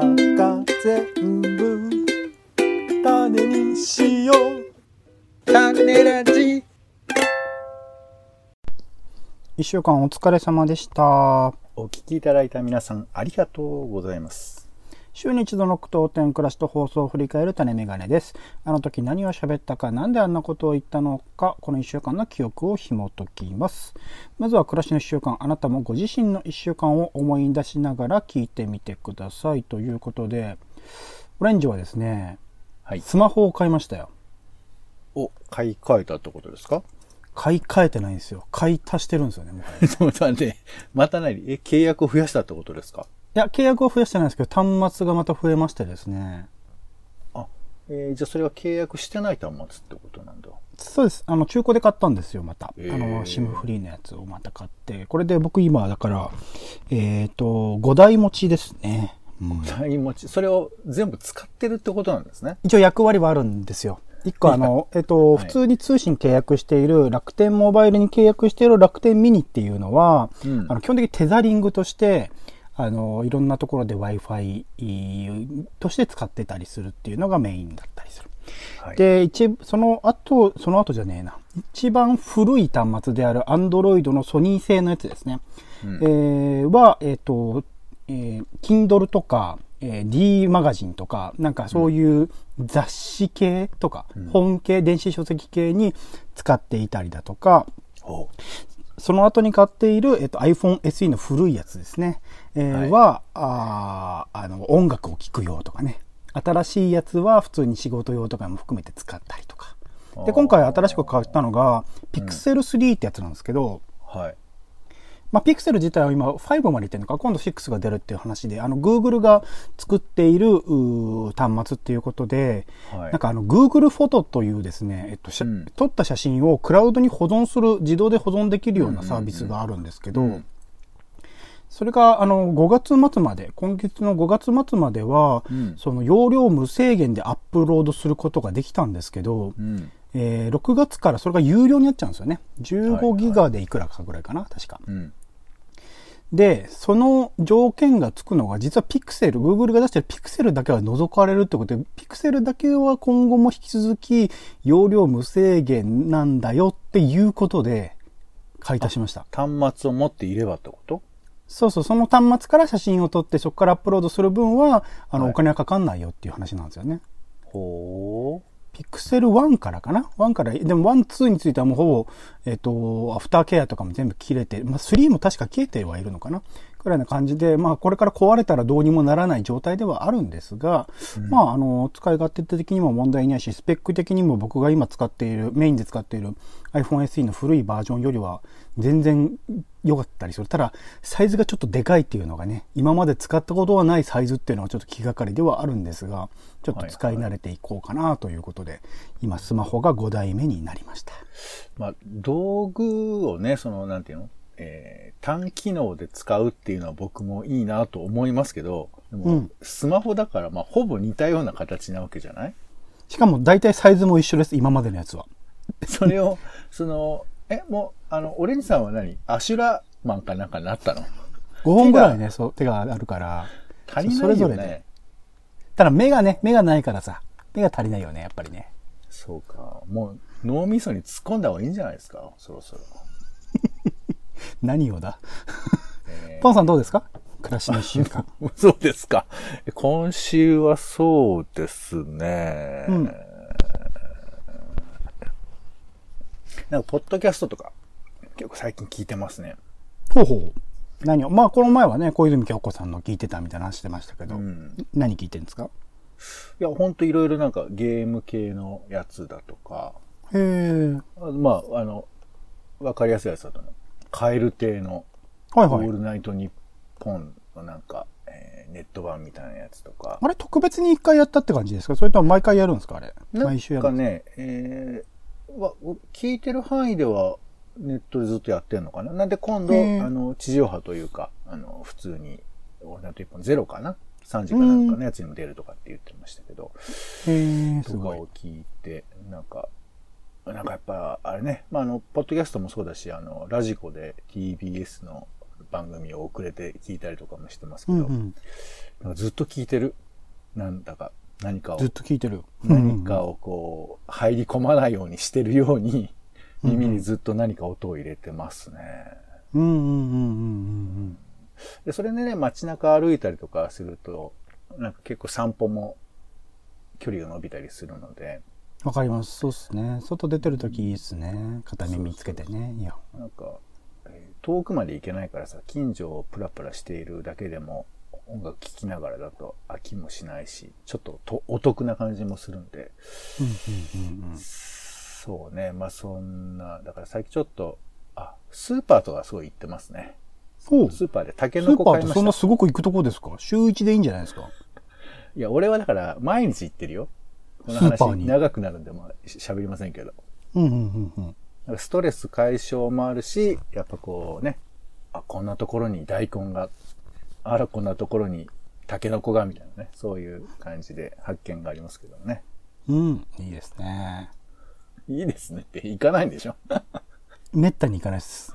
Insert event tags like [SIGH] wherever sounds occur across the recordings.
中全部種にしよう。種ラジ一週間お疲れ様でした。お聞きいただいた皆さんありがとう。ございます。週に一度の句読点暮らしと放送を振り返る種メガネです。あの時何を喋ったか、なんであんなことを言ったのか、この一週間の記憶を紐解きます。まずは暮らしの一週間、あなたもご自身の一週間を思い出しながら聞いてみてください。ということで、オレンジはですね、はい。スマホを買いましたよ。お、買い替えたってことですか？買い替えてないんですよ。買い足してるんですよね、もはやちょっと待って、また何え、契約を増やしたってことですか？いや、契約を増やしてないんですけど、端末がまた増えましてですね。あ、えーじゃあそれは契約してない端末ってことなんだ。そうです。あの、中古で買ったんですよ、また。あの、シムフリーのやつをまた買って。これで僕今、だから、えっ、と、5台持ちですね。うん台持ち、それを全部使ってるってことなんですね。一応役割はあるんですよ。一個あの、えっと、はい普通に通信契約している、楽天モバイルに契約している楽天ミニっていうのは、うんあの基本的にテザリングとして、あの、いろんなところで Wi-Fi として使ってたりするっていうのがメインだったりする。はい。で、一、その後、その後じゃねえな。一番古い端末である Android のソニー製のやつですね。うんえーは、えっ、と、えー Kindle とか、えー D マガジンとか、なんかそういう雑誌系とか、本系、電子書籍系に使っていたりだとか、おその後に買っている、えっと、iPhone SE の古いやつですね。えーはいは、あーあの、音楽を聴くよとかね。新しいやつは普通に仕事用とかも含めて使ったりとか。で、今回新しく買ったのが、Pixel 3ってやつなんですけど、はい。まあ、Pixel 自体は今5までいってるのか、今度6が出るっていう話で、あの、Google が作っている端末っていうことで、はいなんかあの、Google フォトというですね、えっと、うん撮った写真をクラウドに保存する、自動で保存できるようなサービスがあるんですけど、うんそれが、あの、5月末まで、今月の5月末までは、うんその容量無制限でアップロードすることができたんですけど、うん。えー6月からそれが有料になっちゃうんですよね。はいは15いギガでいくらかぐらいかな、確か。うん。で、その条件がつくのが、実は Pixel、Google が出してる Pixel だけは除かれるってことで、Pixel だけは今後も引き続き容量無制限なんだよっていうことで、買い足しました。端末を持っていればってこと？そうそう、その端末から写真を撮って、そこからアップロードする分は、あの、はいお金はかかんないよっていう話なんですよね。ほう。ピクセル1からかな ?1 から、でも1、2についてはもうほぼ、えっ、と、アフターケアとかも全部切れて、まあ3も確か消えてはいるのかな？くらいな感じで、まあこれから壊れたらどうにもならない状態ではあるんですが、まああの、使い勝手的にも問題ないし、スペック的にも僕が今使っている、メインで使っている iPhone SE の古いバージョンよりは全然良かったりする。ただ、サイズがちょっとでかいっていうのがね、今まで使ったことはないサイズっていうのはちょっと気がかりではあるんですが、ちょっと使い慣れていこうかなということで、今スマホが5台目になりました。まあ、道具をね、その、なんていうの？えー単機能で使うっていうのは僕もいいなと思いますけど、でも、うんスマホだから、まあ、ほぼ似たような形なわけじゃない？しかも大体サイズも一緒です、今までのやつは。[LAUGHS] それを、その、え、もう、あの、オレンジさんは何？アシュラマンかなんかなったの？5本ぐらいね、そう、手があるから。足りないよね。それぞれねただ目がね、目がないからさ、目が足りないよね、やっぱりね。そうか。もう、脳みそに突っ込んだ方がいいんじゃないですか？そろそろ。[LAUGHS] 何をだ？えーポンさんどうですか？暮らしの一週間。[LAUGHS] そうですか。今週はそうですね。うんなんか、ポッドキャストとか、結構最近聞いてますね。ほうほう。何を？まあ、この前はね、小泉京子さんの聞いてたみたいな話してましたけど、うん何聞いてるんですか？いや、ほんといろいろなんかゲーム系のやつだとか、へえ。あまあ、あの、わかりやすいやつだとね、カエル亭の、はいはいオー。ルナイトニッポンのなんか、えーネット版みたいなやつとか、あれ、特別に一回やったって感じですか？それとも毎回やるんですか？あれ。なん毎週やるんですか？ね、えーわ聞いてる範囲ではネットでずっとやってんのかな？なんで今度、あの、地上波というか、あの、普通に、オールナイトニッポンゼロかな ?3 時かなんかのやつにも出るとかって言ってましたけど、へえ、すごいとかを。聞いて、なんか、なんかやっぱ、あれね、まあ、あの、ポッドキャストもそうだし、あの、ラジコで TBS の番組を遅れて聞いたりとかもしてますけど、うんうん。ずっと聞いてる。なんだか、何かをずっ。と聞いてる。何かをこう、入り込まないようにしてるように、耳にずっと何か音を入れてますね。うんうんうんうんうんで、それでね、街中歩いたりとかすると、なんか結構散歩も距離が伸びたりするので、うん。わかります。そうっすね。外出てる時いいっすね。片耳つけてね。いや。なんか、えー遠くまで行けないからさ、近所をプラプラしているだけでも、音楽聴きながらだと飽きもしないし、ちょっととお得な感じもするんで、うんうんうんうん。そうね、まあそんな、だから最近ちょっと、あ、スーパーとかすごい行ってますね。スーパーでタケスーパーってノコ買いました。そんなすごく行くとこですか？週一でいいんじゃないですか？[LAUGHS] いや、俺はだから毎日行ってるよ。この話長くなるんで、まあ喋りませんけど。うんうんうんうん。なんかストレス解消もあるし、やっぱこうね、あ、こんなところに大根が、あら、こんなところにタケノコが、みたいなね、そういう感じで発見がありますけどね。うん。いいですね。いいですねって行かないんでしょ？[LAUGHS] めったに行かないです。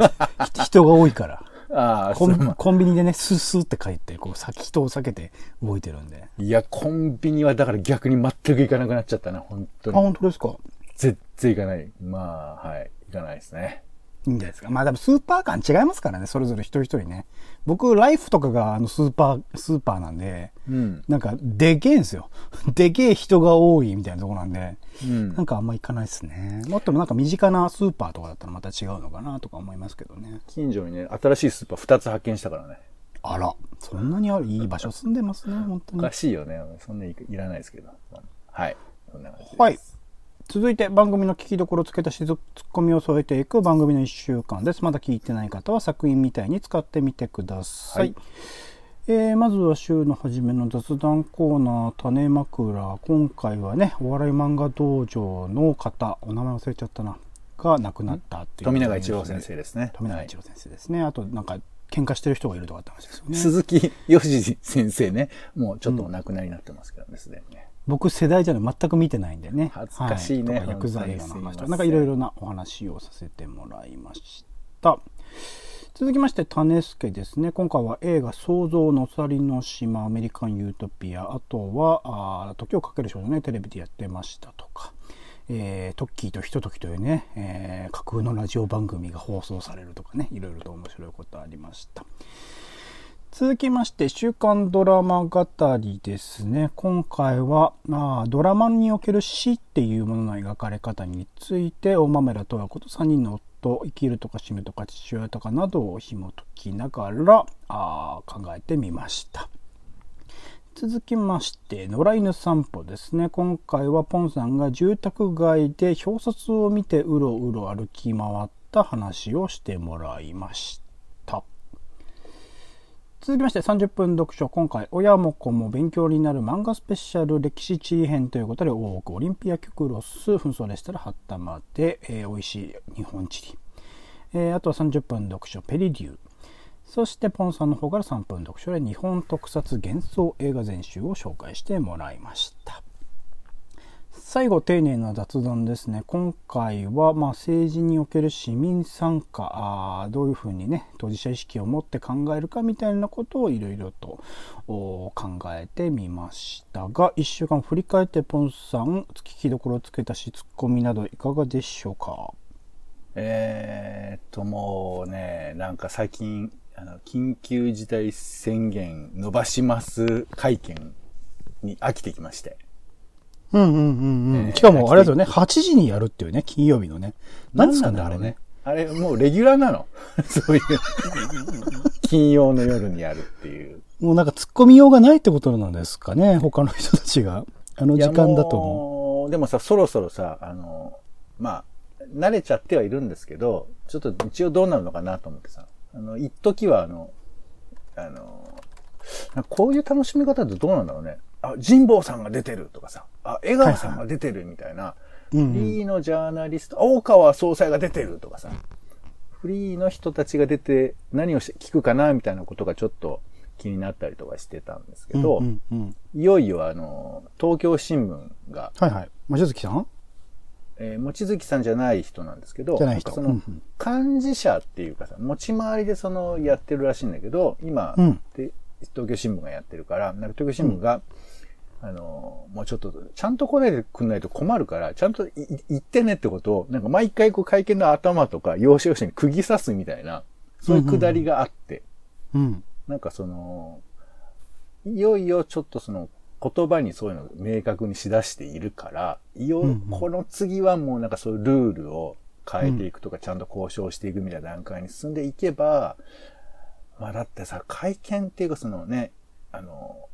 ひ人が多いから。ああ、コンコンビニでね、スースーって帰って、こう、さ人を避けて動いてるんで。いや、コンビニはだから逆に全く行かなくなっちゃったな、本当あ、に。本当ですか？絶対行かない。まあ、はい、行かないですね。いいんじゃないですか。まあでもスーパー感違いますからね、それぞれ一人一人ね。僕、ライフとかがあのスーパー、スーパーなんで、うん。なんか、でけえんですよ。[LAUGHS] でけえ人が多いみたいなとこなんで、うんなんかあんま行かないですね。もっとなんか身近なスーパーとかだったらまた違うのかなとか思いますけどね。近所にね、新しいスーパー2つ発見したからね。あら、そんなにある？いい場所住んでますね、本当におか。しいよね。そんないいらないですけど。はい。こんな感じです。はい。続いて番組の聞きどころをつけたしツッコミを添えていく番組の1週間です。まだ聞いてない方は作品みたいに使ってみてください。はいえーまずは週の初めの雑談コーナー種枕今回はねお笑い漫画道場の方お名前忘れちゃったなが亡くなったっていう富永一郎先生ですね。富永一郎先生ですね、あとなんか喧嘩してる人がいるとかって話ですよね鈴木よし先生ね、もうちょっとお亡くなりになってますけどね、すでにね。僕世代じゃない全く見てないんでね。恥ずかしいねはとか薬剤映画の話とか。なんかいろいろなお話をさせてもらいました。続きまして種助ですね。今回は映画「創造のさりの島アメリカン・ユートピア」あとはあー「時をかける少女」ね。テレビでやってましたとか。えートッキーとひとときというね、えー架空のラジオ番組が放送されるとかね。いろいろと面白いことありました続きまして、週刊ドラマ語りですね。今回は、まあ、ドラマにおける死っていうものの描かれ方について、大豆田十和子と3人の夫、生きるとか死ぬとか父親とかなどを紐解きながら、あ考えてみました。続きまして、野良犬散歩ですね。今回はポンさんが住宅街で表札を見てうろうろ歩き回った話をしてもらいました。続きまして30分読書。今回親も子も勉強になる漫画スペシャル歴史地位編ということで大奥オリンピア極ロス紛争でしたらはったまで、えー美味しい日本地理、えーあとは30分読書ペリデュー。そしてポンさんの方から3分読書で日本特撮幻想映画全集を紹介してもらいました。最後丁寧な雑談ですね今回はまあ政治における市民参加あどういうふうにね当事者意識を持って考えるかみたいなことをいろいろと考えてみましたが1週間振り返ってポンさん聞きどころをつけたしツッコミなどいかがでしょうか？えーっと、もうね、なんか最近、あの、緊急事態宣言伸ばします会見に飽きてきまして。うんうんうんうん、えーしかもあれですよね8時にやるっていうね金曜日のね何ですかねあれね。あれ、もうレギュラーなの [LAUGHS] そういう、金曜の夜にやるっていう。もうなんか突っ込みようがないってことなんですかね他の人たちがあの時間だと思う思う。でもさ、そろそろさ、あの、まあ、慣れちゃってはいるんですけど、ちょっと一応どうなるのかなと思ってさ、あの、一時はあの、あの、こういう楽しみ方ってどうなんだろうね。あ、神保さんが出てるとかさ、あ、江川さんが出てるみたいな、うんうん。フリーのジャーナリスト、大川総裁が出てるとかさ、フリーの人たちが出て何をし聞くかなみたいなことがちょっと気になったりとかしてたんですけど、うんうんうん。いよいよあの、東京新聞が、はいはい。望月さん？えー、望月さんじゃない人なんですけど、じゃない人。んかそのうんうん、幹事社っていうかさ、持ち回りでその、やってるらしいんだけど、今、うん。で東京新聞がやってるから、なんか東京新聞が、あの、もうちょっと、ちゃんと来ないでくんないと困るから、ちゃんと言ってねってことを、なんか毎回こう会見の頭とか、要所要所に釘刺すみたいな、そういうくだりがあって、うん。なんかその、いよいよちょっとその言葉にそういうのを明確にしだしているから、いよ、うんうんこの次はもうなんかそういうルールを変えていくとか、ちゃんと交渉していくみたいな段階に進んでいけば、まあだってさ、会見っていうかそのね、あの、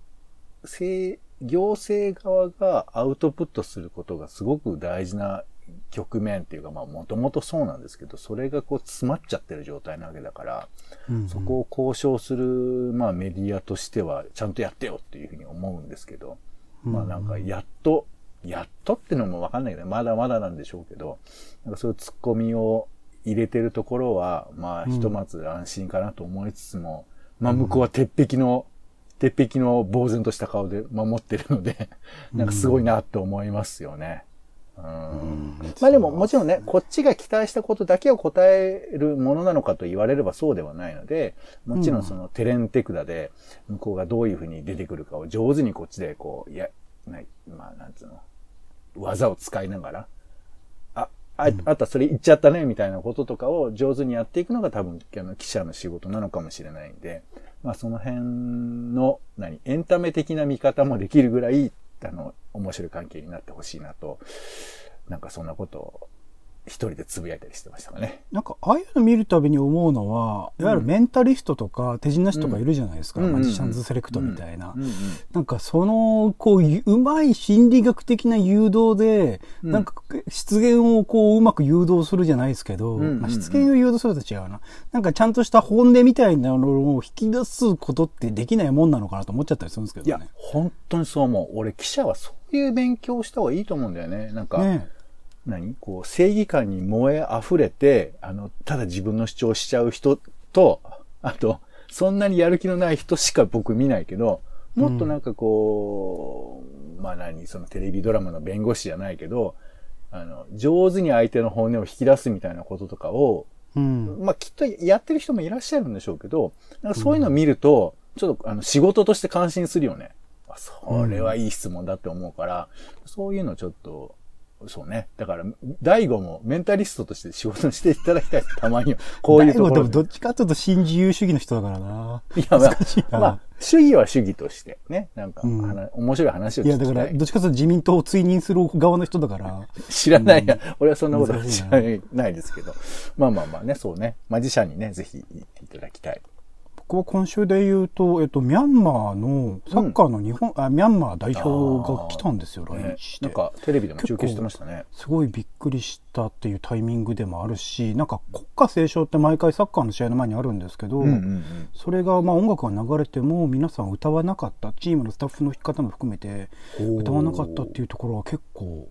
政、行政側がアウトプットすることがすごく大事な局面っていうか、まあもともとそうなんですけど、それがこう詰まっちゃってる状態なわけだから、うんそこを交渉する、まあメディアとしては、ちゃんとやってよっていうふうに思うんですけど、まあなんかやっと、やっとってのもわかんないけど、まだまだなんでしょうけど、なんかそういう突っ込みを入れてるところは、まあひとまず安心かなと思いつつも、まあ向こうは鉄壁の、鉄壁の呆然とした顔で守ってるので、なんかすごいなって思いますよね。うん。まあでももちろんね、こっちが期待したことだけを答えるものなのかと言われればそうではないので、もちろんそのテレンテクダで向こうがどういうふうに出てくるかを上手にこっちでこう、いや、ない、まあなんつうの、技を使いながら、あ、あ、あとはそれ言っちゃったねみたいなこととかを上手にやっていくのが多分あの記者の仕事なのかもしれないんで、まあその辺の、何、エンタメ的な見方もできるぐらい、あの、面白い関係になってほしいなと、なんかそんなことを一人でつぶやいたりしてましたかね。なんか、ああいうの見るたびに思うのは、いわゆるメンタリストとか手品師とかいるじゃないですか。うんマジシャンズセレクトみたいな。なんかその、こう、うまい心理学的な誘導で、うんなんか失言をこう、うまく誘導するじゃないですけど、まあ、失言を誘導すると違うな。なんかちゃんとした本音みたいなのを引き出すことってできないもんなのかなと思っちゃったりするんですけいやどね。、本当にそう思う。俺、記者はそういう勉強をした方がいいと思うんだよね。なんか、ね何？こう、正義感に燃え溢れて、あの、ただ自分の主張しちゃう人と、あと、そんなにやる気のない人しか僕見ないけど、もっとなんかこう、まあ何、そのテレビドラマの弁護士じゃないけど、あの、上手に相手の本音を引き出すみたいなこととかを、うん。まあきっとやってる人もいらっしゃるんでしょうけど、なんかそういうのを見ると、ちょっとあの仕事として感心するよね。あそれはいい質問だって思うから、そういうのちょっと、そうね。だから、大悟もメンタリストとして仕事していただきたい。たまには。こういうところどっちかというと新自由主義の人だからな。いや、まあ、なまあ、主義は主義として、ね。なんか、うん話面白い話をいや、聞きたい。だから、どっちかというと自民党を追認する側の人だから。知らないや、俺はそんなこと知らないですけど。まあまあまあね、そうね。マジシャンにね、ぜひ行っていただきたい。僕は今週で言うと、えっと、ミャンマーのサッカーの日本、あ、ミャンマー代表が来たんですよ、来ね日して。なんか、テレビでも中継してましたね。すごいびっくりしたっていうタイミングでもあるし、なんか国歌斉唱って毎回サッカーの試合の前にあるんですけど、うんうんうん。それがまあ音楽が流れても皆さん歌わなかった、チームのスタッフの方も含めて歌わなかったっていうところは結構、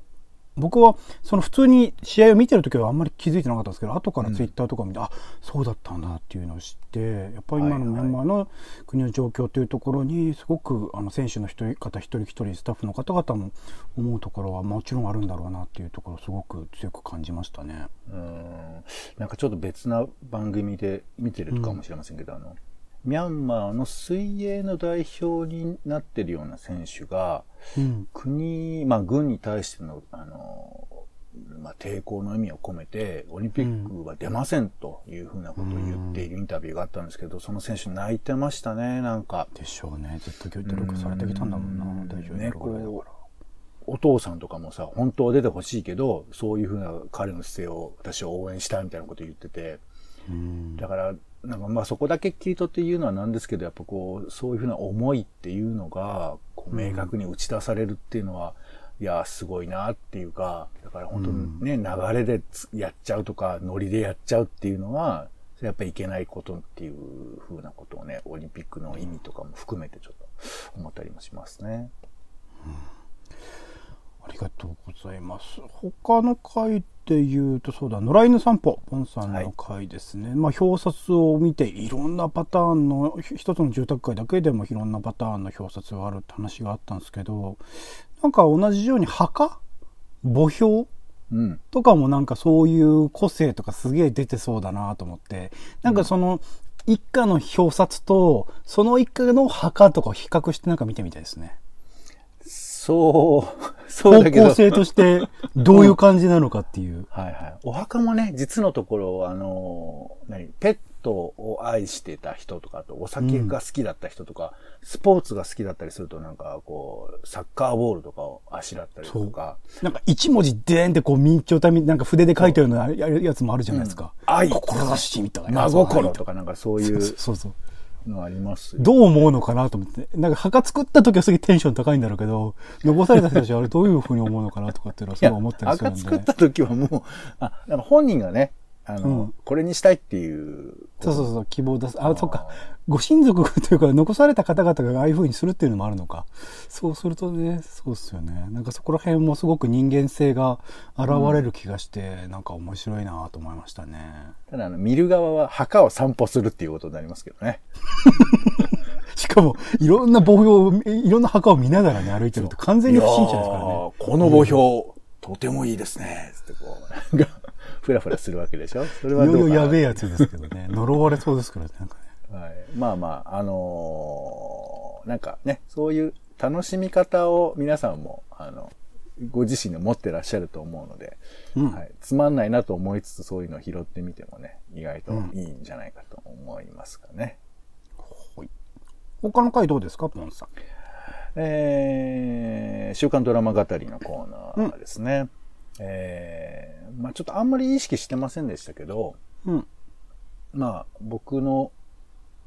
僕はその普通に試合を見てる時はあんまり気づいてなかったんですけど、後からツイッターとか見て、あ、そうだったんだっていうのを知って、やっぱり今のミャンマーの国の状況というところにすごくあの選手の一人方一人一人スタッフの方々も思うところはもちろんあるんだろうなっていうところをすごく強く感じましたね。うんなんかちょっと別な番組で見てるかもしれませんけど、あの、ミャンマーの水泳の代表になってるような選手が、うん。国、まあ軍に対しての、あの、まあ抵抗の意味を込めて、オリンピックは出ませんというふうなことを言っているインタビューがあったんですけど、その選手泣いてましたね、なんか。でしょうね。ずっと努力されてきたんだもんな、大丈夫ね。こう、お父さんとかもさ、本当は出てほしいけど、そういうふうな彼の姿勢を私は応援したいみたいなこと言ってて、うんだから、なんかまあそこだけ切り取って言うのはなんですけど、やっぱこう、そういうふうな思いっていうのが、こう明確に打ち出されるっていうのは、いや、すごいなっていうか、だから本当にね、流れでやっちゃうとか、ノリでやっちゃうっていうのは、やっぱりいけないことっていうふうなことをね、オリンピックの意味とかも含めてちょっと思ったりもしますね。ありがとうございます。他の回で言うと、そうだ、野良犬散歩、ポンさんの回ですね。まあ、表札を見て、いろんなパターンの、ひ一つの住宅街だけでもいろんなパターンの表札があるって話があったんですけど、なんか同じように墓？墓標？うん。とかもなんかそういう個性とかすげえ出てそうだなと思って、なんかその、一家の表札と、その一家の墓とかを比較してなんか見てみたいですね。そう方。向性として、どういう感じなのかっていう。はいはい。お墓もね、実のところ、あの、何、ペットを愛してた人とか、あとお酒が好きだった人とか、スポーツが好きだったりすると、なんかこう、サッカーボールとかをあしらったりとか、なんか一文字でーんってこう、明朝体みなんか筆で書いたようなややつもあるじゃないですか。愛志みたいな。真心とかなんかそういうそうそう。のありますよどう思うのかなと思って。なんか墓作った時はすげえテンション高いんだろうけど、残された人たちはあれどういう風に思うのかなとかっていうのはすごい思ったりするんで。赤作った時はもう、あ、なんか本人がね、あの、うんこれにしたいっていう。そうそうそう、希望を出す。あ、そっか。ご親族というか、残された方々がああいう風にするっていうのもあるのか。そうするとね、そうっすよね。なんかそこら辺もすごく人間性が現れる気がして、なんか面白いなと思いましたね。ただ、あの、見る側は墓を散歩するっていうことになりますけどね。[LAUGHS] しかも、いろんな墓標、いろんな墓を見ながらね、歩いてると完全に不審者ですからね。この墓標、とてもいいですね。つってこう、ふらふらするわけでしょ？それいよいよはどうかな？やべえやつですけどね。[LAUGHS] 呪われそうですからね、なんかね。はい、まあまあ、あのーなんかね、そういう楽しみ方を皆さんも、あの、ご自身で持ってらっしゃると思うので、うんはい、つまんないなと思いつつそういうのを拾ってみてもね、意外といいんじゃないかと思いますかね。他の回どうですか、ポンさん？えー、週刊ドラマ語りのコーナーですね。えー、まあちょっとあんまり意識してませんでしたけど、うん。まあ僕の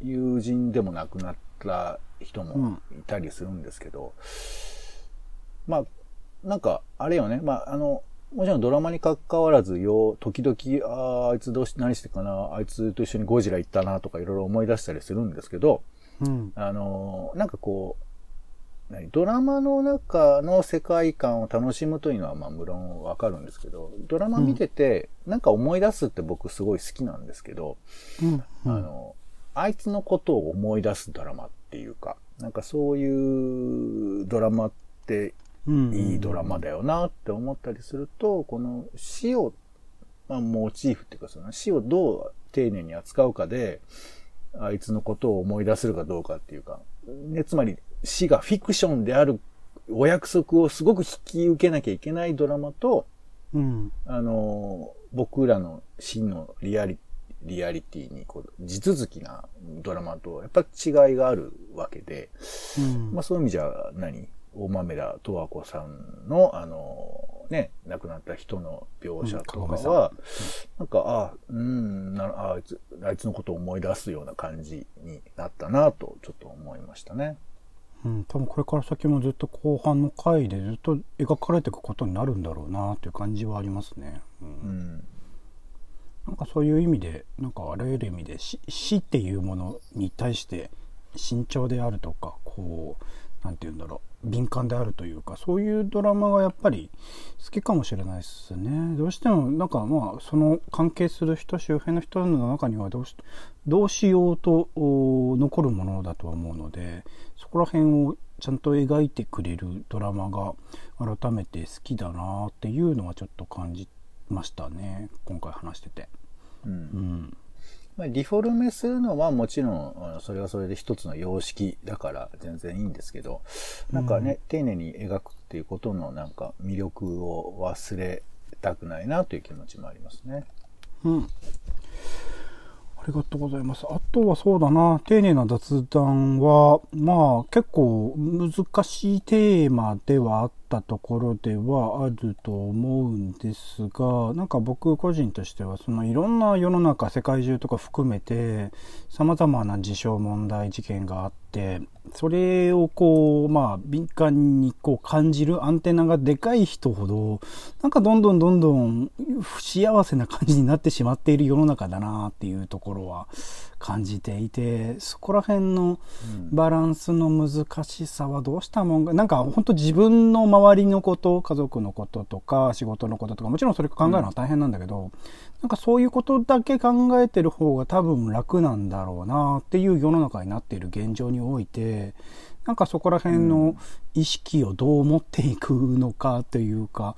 友人でも亡くなった人もいたりするんですけど、まあなんかあれよね、まああの、もちろんドラマに関わらずよ、時々、あーあいつどうし、何してかな、あいつと一緒にゴジラ行ったなとかいろいろ思い出したりするんですけど、うん。あの、なんかこう、何ドラマの中の世界観を楽しむというのは、まあ、無論わかるんですけど、ドラマ見てて、なんか思い出すって僕すごい好きなんですけど、うん。あの、あいつのことを思い出すドラマっていうか、なんかそういうドラマってうん。いいドラマだよなって思ったりすると、この死を、まあ、モチーフっていうか、その死をどう丁寧に扱うかで、あいつのことを思い出せるかどうかっていうか、ね、つまり死がフィクションであるお約束をすごく引き受けなきゃいけないドラマと、うん。あの、僕らの真のリアリリアリティにこう地続きなドラマとやっぱ違いがあるわけで、うん。まあそういう意味じゃ何？大豆田十和子さんのあのね、亡くなった人の描写とかは、なんか、あうん、なああいつ、あいつのことを思い出すような感じになったなとちょっと思いましたね。うん、多分これから先もずっと後半の回でずっと描かれていくことになるんだろうなっていう感じはありますね。う、うんん。なんかそういう意味でなんかあらゆる意味で死死っていうものに対して慎重であるとかこうなんて言うんだろう敏感であるというかそういうドラマがやっぱり好きかもしれないですね。どうしてもなんかまあその関係する人周辺の人の中にはどうしどうしようとお残るものだとは思うのでそこら辺をちゃんと描いてくれるドラマが改めて好きだなっていうのはちょっと感じましたね今回話してて。うんうんまあ、リフォルメするのはもちろん、それはそれで一つの様式だから全然いいんですけど、なんかね、丁寧に描くっていうことのなんか魅力を忘れたくないなという気持ちもありますね。うん。ありがとうございます。あとはそうだな、丁寧な雑談は、まあ結構難しいテーマではあったところではあると思うんですが、なんか僕個人としては、そのいろんな世の中、世界中とか含めて、様々な事象問題事件があって、それをこう、まあ敏感にこう感じるアンテナがでかい人ほど、なんかどんどんどんどん不幸せな感じになってしまっている世の中だなっていうところは感じていて、そこら辺のバランスの難しさはどうしたもんか、なんか本当自分の周りのこと、家族のこととか仕事のこととか、もちろんそれ考えるのは大変なんだけど、なんかそういうことだけ考えてる方が多分楽なんだろうなっていう世の中になっている現状において、なんかそこら辺の意識をどう持っていくのかというか、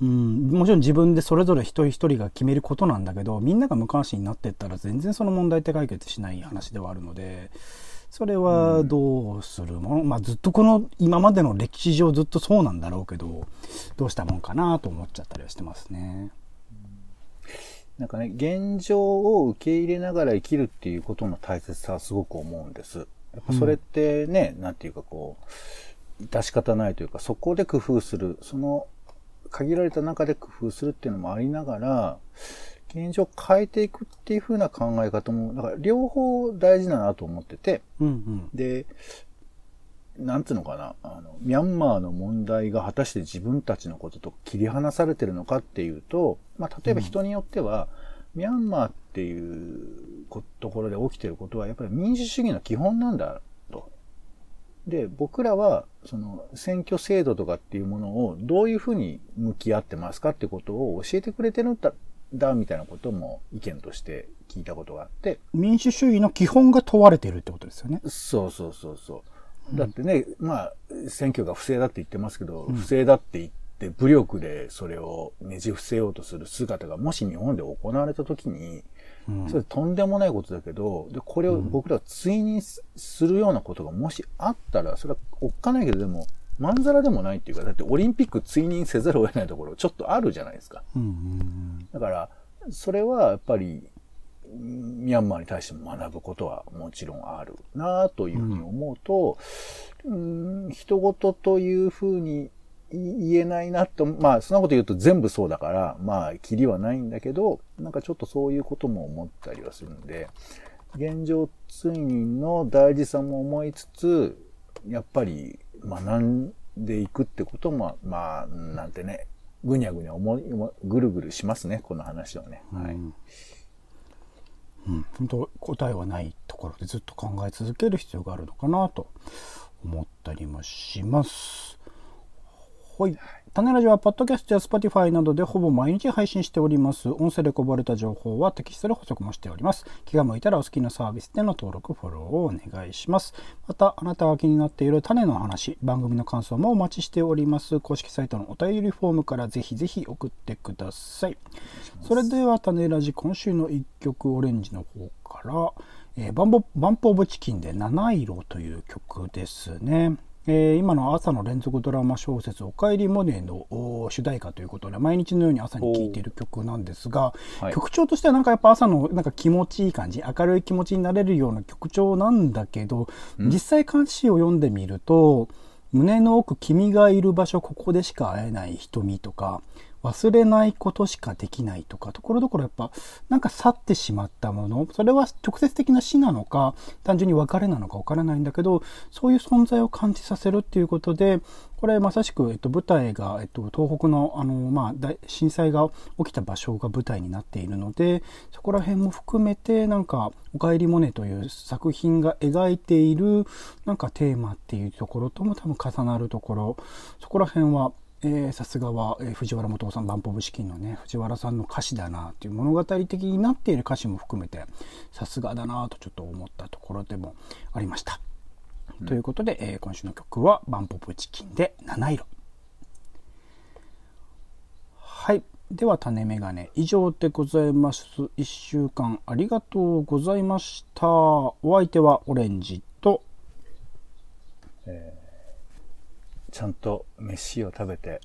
うん、もちろん自分でそれぞれ一人一人が決めることなんだけど、みんなが無関心になっていったら全然その問題って解決しない話ではあるので、それはどうする？もの、まあずっとこの今までの歴史上ずっとそうなんだろうけど、どうしたもんかなと思っちゃったりはしてますね。なんかね、現状を受け入れながら生きるっていうことの大切さはすごく思うんです。やっぱそれってね、うん、なんていうかこう、致し方ないというか、そこで工夫する、その限られた中で工夫するっていうのもありながら、現状を変えていくっていう風な考え方も、だから両方大事だなと思ってて、うんうん、で、なんつうのかな、あの、ミャンマーの問題が果たして自分たちのことと切り離されてるのかっていうと、まあ、例えば人によっては、うん、ミャンマーっていうところで起きてることは、やっぱり民主主義の基本なんだと。で、僕らは、その、選挙制度とかっていうものをどういうふうに向き合ってますかってことを教えてくれてるんだだみたいなことも意見として聞いたことがあって。民主主義の基本が問われてるってことですよね。そうそうそうそう。だってね、うん、まあ、選挙が不正だって言ってますけど、うん、不正だって言って、武力でそれをねじ伏せようとする姿がもし日本で行われた時に、うん、それとんでもないことだけど、で、これを僕らが追認するようなことがもしあったら、それはおっかないけど、でも、まんざらでもないっていうか、だってオリンピック追認せざるを得ないところちょっとあるじゃないですか。うんうん、だから、それはやっぱり、ミャンマーに対しても学ぶことはもちろんあるなというふうに思うと、うん、ん人事というふうに言えないなと、まあ、そんなこと言うと全部そうだから、まあ、キリはないんだけど、なんかちょっとそういうことも思ったりはするんで、現状追認の大事さも思いつつ、やっぱり学んでいくってことも、まあ、なんてね、ぐにゃぐにゃ思い、ぐるぐるしますね、この話はね。はい。うん、本当答えはないところでずっと考え続ける必要があるのかなと思ったりもします。はい。種ラジは、ポッドキャストや Spotify などでほぼ毎日配信しております。音声でこぼれた情報はテキストで補足もしております。気が向いたらお好きなサービスでの登録、フォローをお願いします。また、あなたが気になっている種の話、番組の感想もお待ちしております。公式サイトのお便りフォームからぜひぜひ送ってください。それでは、種ラジ今週の一曲オレンジの方から、えー、バンボバンプオブチキンで七色という曲ですね。えー、今の朝の連続ドラマ小説「おかえりモネ」の主題歌ということで毎日のように朝に聴いている曲なんですが、はい、曲調としてはなんかやっぱ朝のなんか気持ちいい感じ明るい気持ちになれるような曲調なんだけど、実際歌詞を読んでみると胸の奥君がいる場所ここでしか会えない瞳とか忘れないことしかできないとか、ところどころやっぱ、なんか去ってしまったもの、それは直接的な死なのか、単純に別れなのかわからないんだけど、そういう存在を感じさせるっていうことで、これまさしく、えっと、舞台が、えっと、東北の、あの、まあ、震災が起きた場所が舞台になっているので、そこら辺も含めて、なんか、おかえりモネという作品が描いている、なんかテーマっていうところとも多分重なるところ、そこら辺は、えー、さすがは、えー、藤原元さん、バンポブ資金のね、藤原さんの歌詞だなっていう物語的になっている歌詞も含めて、さすがだなとちょっと思ったところでもありました。うん、ということで、えー、今週の曲は、バンポブチキンで七色。はい。では、種メガネ以上でございます。一週間ありがとうございました。お相手はオレンジと、えーちゃんと飯を食べて、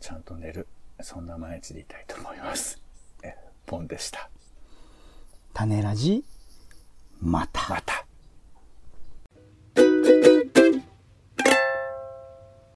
ちゃんと寝る。そんな毎日でいたいと思います。え、ポンでした。種ラジ、また。また。